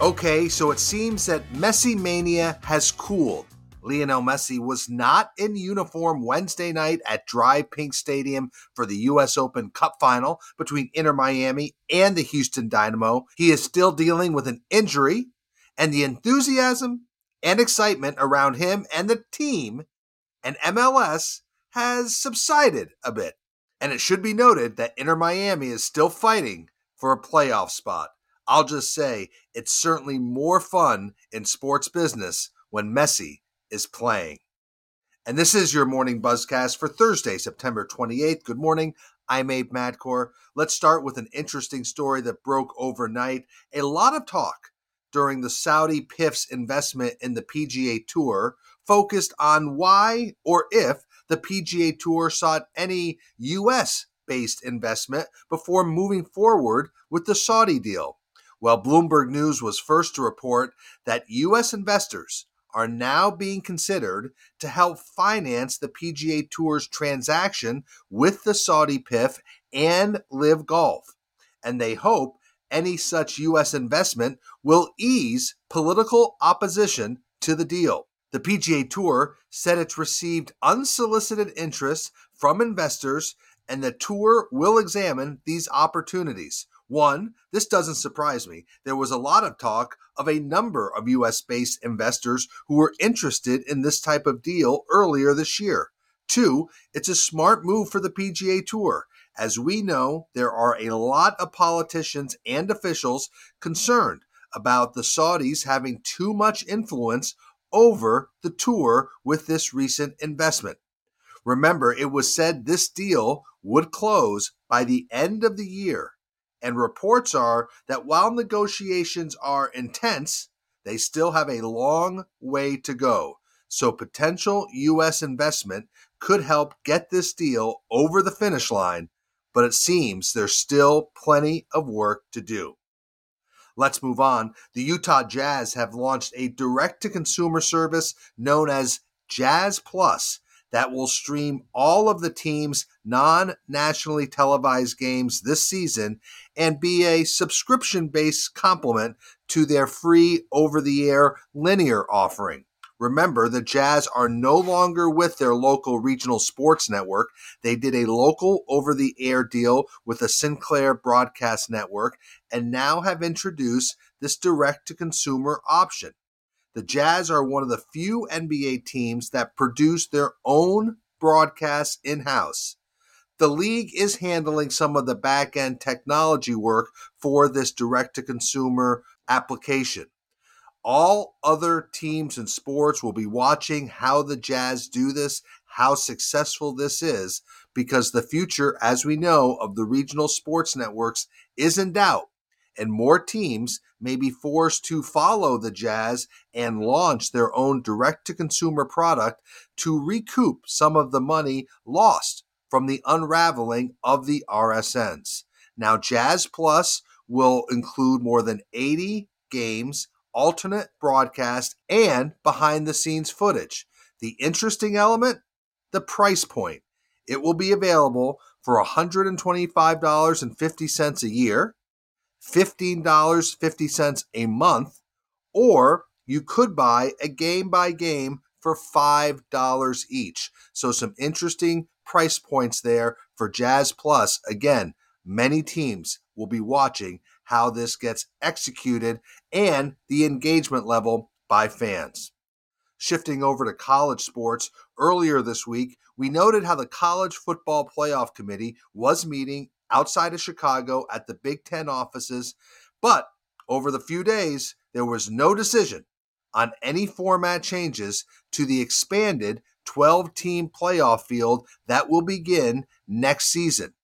Okay, so it seems that Messi Mania has cooled. Lionel Messi was not in uniform Wednesday night at DRV PNK Stadium for the U.S. Open Cup final between Inter Miami and the Houston Dynamo. He is still dealing with an injury, and the enthusiasm and excitement around him and the team and MLS has subsided a bit. And it should be noted that Inter Miami is still fighting for a playoff spot. I'll just say it's certainly more fun in sports business when Messi is playing. And this is your morning buzzcast for Thursday, September 28th. Good morning. I'm Abe Madkour. Let's start with an interesting story that broke overnight. A lot of talk during the Saudi PIF's investment in the PGA Tour focused on why or if the PGA Tour sought any U.S. based investment before moving forward with the Saudi deal. Well, Bloomberg News was first to report that U.S. investors are now being considered to help finance the PGA Tour's transaction with the Saudi PIF and Live Golf. And they hope any such U.S. investment will ease political opposition to the deal. The PGA Tour said it's received unsolicited interest from investors, and the tour will examine these opportunities. One, this doesn't surprise me. There was a lot of talk of a number of US based investors who were interested in this type of deal earlier this year. Two, it's a smart move for the PGA Tour. As we know, there are a lot of politicians and officials concerned about the Saudis having too much influence over the tour with this recent investment. Remember, it was said this deal would close by the end of the year and reports are that while negotiations are intense, they still have a long way to go. So, potential U.S. investment could help get this deal over the finish line, but it seems there's still plenty of work to do. Let's move on. The Utah Jazz have launched a direct to consumer service known as Jazz Plus that will stream all of the team's non nationally televised games this season and be a subscription based complement to their free over the air linear offering. Remember, the Jazz are no longer with their local regional sports network. They did a local over the air deal with the Sinclair Broadcast Network and now have introduced this direct to consumer option. The Jazz are one of the few NBA teams that produce their own broadcasts in house the league is handling some of the back end technology work for this direct to consumer application. All other teams and sports will be watching how the Jazz do this, how successful this is, because the future, as we know, of the regional sports networks is in doubt. And more teams may be forced to follow the Jazz and launch their own direct to consumer product to recoup some of the money lost from the unraveling of the RSNs. Now, Jazz Plus will include more than 80 games, alternate broadcast, and behind the scenes footage. The interesting element the price point. It will be available for $125.50 a year, $15.50 a month, or you could buy a game by game for $5 each. So, some interesting price points there for Jazz Plus. Again, many teams will be watching how this gets executed and the engagement level by fans. Shifting over to college sports, earlier this week, we noted how the College Football Playoff Committee was meeting outside of Chicago at the Big Ten offices, but over the few days, there was no decision on any format changes to the expanded 12 team playoff field that will begin next season.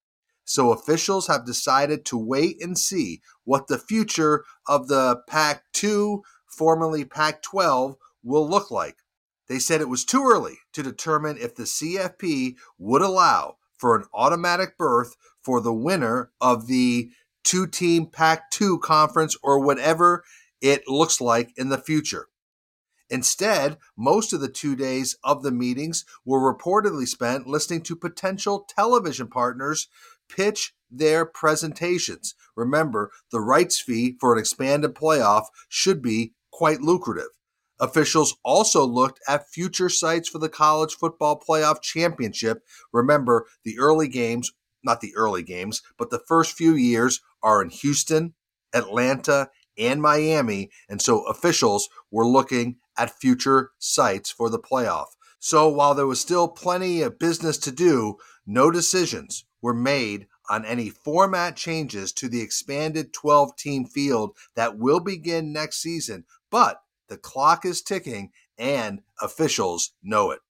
So officials have decided to wait and see what the future of the Pac 2, formerly Pac 12, will look like. They said it was too early to determine if the CFP would allow for an automatic berth for the winner of the two team Pac 2 conference or whatever it looks like in the future. Instead, most of the two days of the meetings were reportedly spent listening to potential television partners pitch their presentations. Remember, the rights fee for an expanded playoff should be quite lucrative. Officials also looked at future sites for the college football playoff championship. Remember, the early games, not the early games, but the first few years are in Houston, Atlanta, and Miami. And so officials were looking at future sites for the playoff. So while there was still plenty of business to do, no decisions were made on any format changes to the expanded 12 team field that will begin next season. But the clock is ticking and officials know it.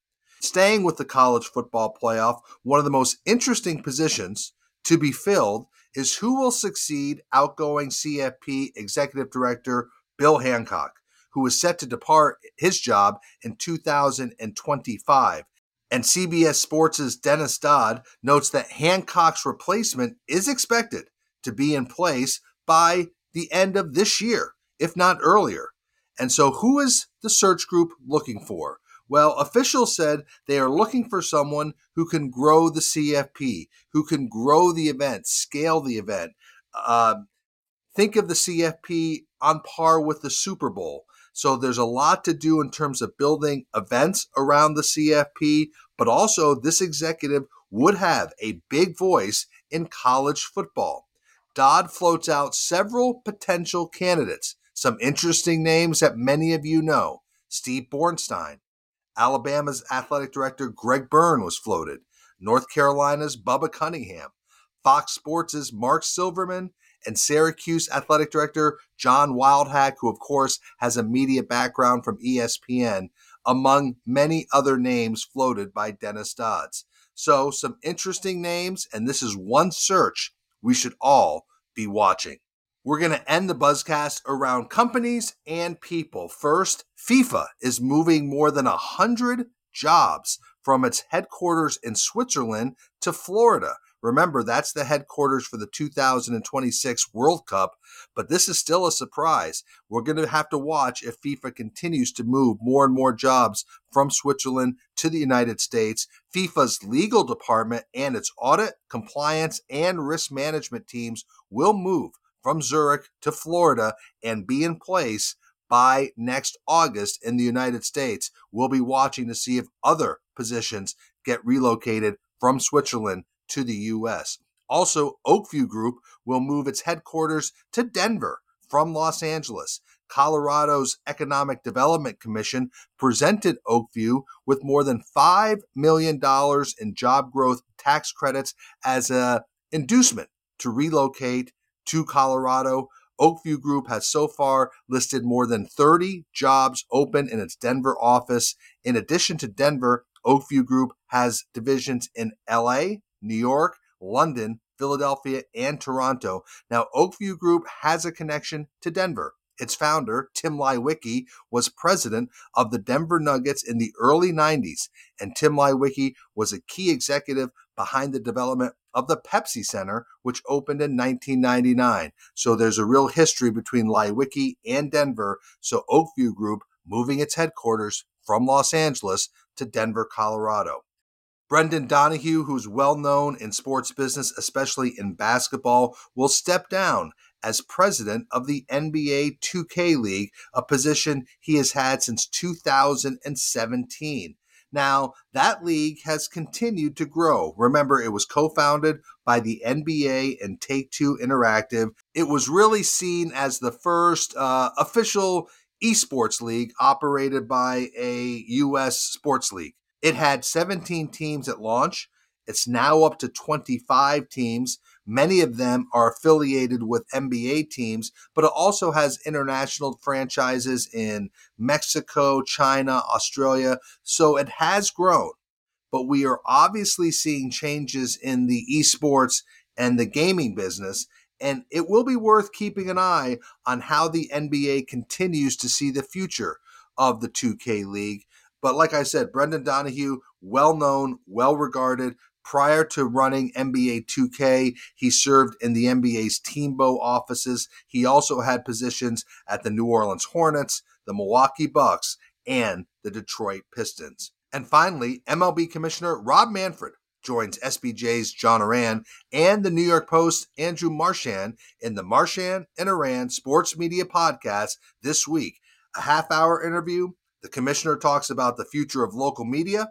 Staying with the college football playoff, one of the most interesting positions to be filled is who will succeed outgoing CFP Executive Director Bill Hancock, who is set to depart his job in 2025. And CBS Sports' Dennis Dodd notes that Hancock's replacement is expected to be in place by the end of this year, if not earlier. And so, who is the search group looking for? Well, officials said they are looking for someone who can grow the CFP, who can grow the event, scale the event. Uh, think of the CFP on par with the Super Bowl. So there's a lot to do in terms of building events around the CFP, but also this executive would have a big voice in college football. Dodd floats out several potential candidates. Some interesting names that many of you know Steve Bornstein, Alabama's athletic director Greg Byrne was floated, North Carolina's Bubba Cunningham, Fox Sports' Mark Silverman, and Syracuse athletic director John Wildhack, who, of course, has a media background from ESPN, among many other names floated by Dennis Dodds. So, some interesting names, and this is one search we should all be watching. We're going to end the buzzcast around companies and people. First, FIFA is moving more than 100 jobs from its headquarters in Switzerland to Florida. Remember, that's the headquarters for the 2026 World Cup, but this is still a surprise. We're going to have to watch if FIFA continues to move more and more jobs from Switzerland to the United States. FIFA's legal department and its audit, compliance, and risk management teams will move from Zurich to Florida and be in place by next August in the United States. We'll be watching to see if other positions get relocated from Switzerland to the U.S. Also, Oakview Group will move its headquarters to Denver from Los Angeles. Colorado's Economic Development Commission presented Oakview with more than $5 million in job growth tax credits as a inducement to relocate to Colorado. Oakview Group has so far listed more than 30 jobs open in its Denver office. In addition to Denver, Oakview Group has divisions in LA, New York, London, Philadelphia, and Toronto. Now, Oakview Group has a connection to Denver. Its founder, Tim Leiweke, was president of the Denver Nuggets in the early 90s, and Tim Leiweke was a key executive behind the development of the Pepsi Center, which opened in 1999. So there's a real history between Leiweke and Denver. So Oakview Group moving its headquarters from Los Angeles to Denver, Colorado. Brendan Donohue, who's well known in sports business, especially in basketball, will step down as president of the NBA 2K League, a position he has had since 2017. Now, that league has continued to grow. Remember, it was co founded by the NBA and Take Two Interactive. It was really seen as the first uh, official esports league operated by a U.S. sports league. It had 17 teams at launch. It's now up to 25 teams. Many of them are affiliated with NBA teams, but it also has international franchises in Mexico, China, Australia. So it has grown. But we are obviously seeing changes in the esports and the gaming business. And it will be worth keeping an eye on how the NBA continues to see the future of the 2K League. But like I said, Brendan Donohue, well known, well regarded, Prior to running NBA 2K, he served in the NBA's TMBO offices. He also had positions at the New Orleans Hornets, the Milwaukee Bucks, and the Detroit Pistons. And finally, MLB Commissioner Rob Manfred joins SBJ's John Ourand and the New York Post Andrew Marchand in the Marchand and Ourand Sports Media Podcast this week. A half hour interview. The commissioner talks about the future of local media,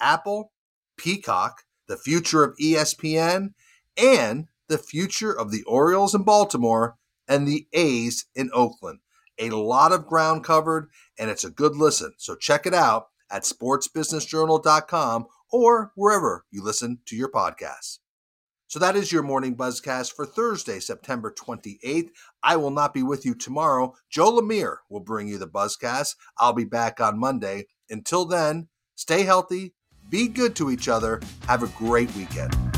Apple, Peacock, the future of ESPN, and the future of the Orioles in Baltimore and the A's in Oakland. A lot of ground covered, and it's a good listen. So check it out at sportsbusinessjournal.com or wherever you listen to your podcasts. So that is your morning buzzcast for Thursday, September 28th. I will not be with you tomorrow. Joe Lemire will bring you the buzzcast. I'll be back on Monday. Until then, stay healthy, be good to each other, have a great weekend.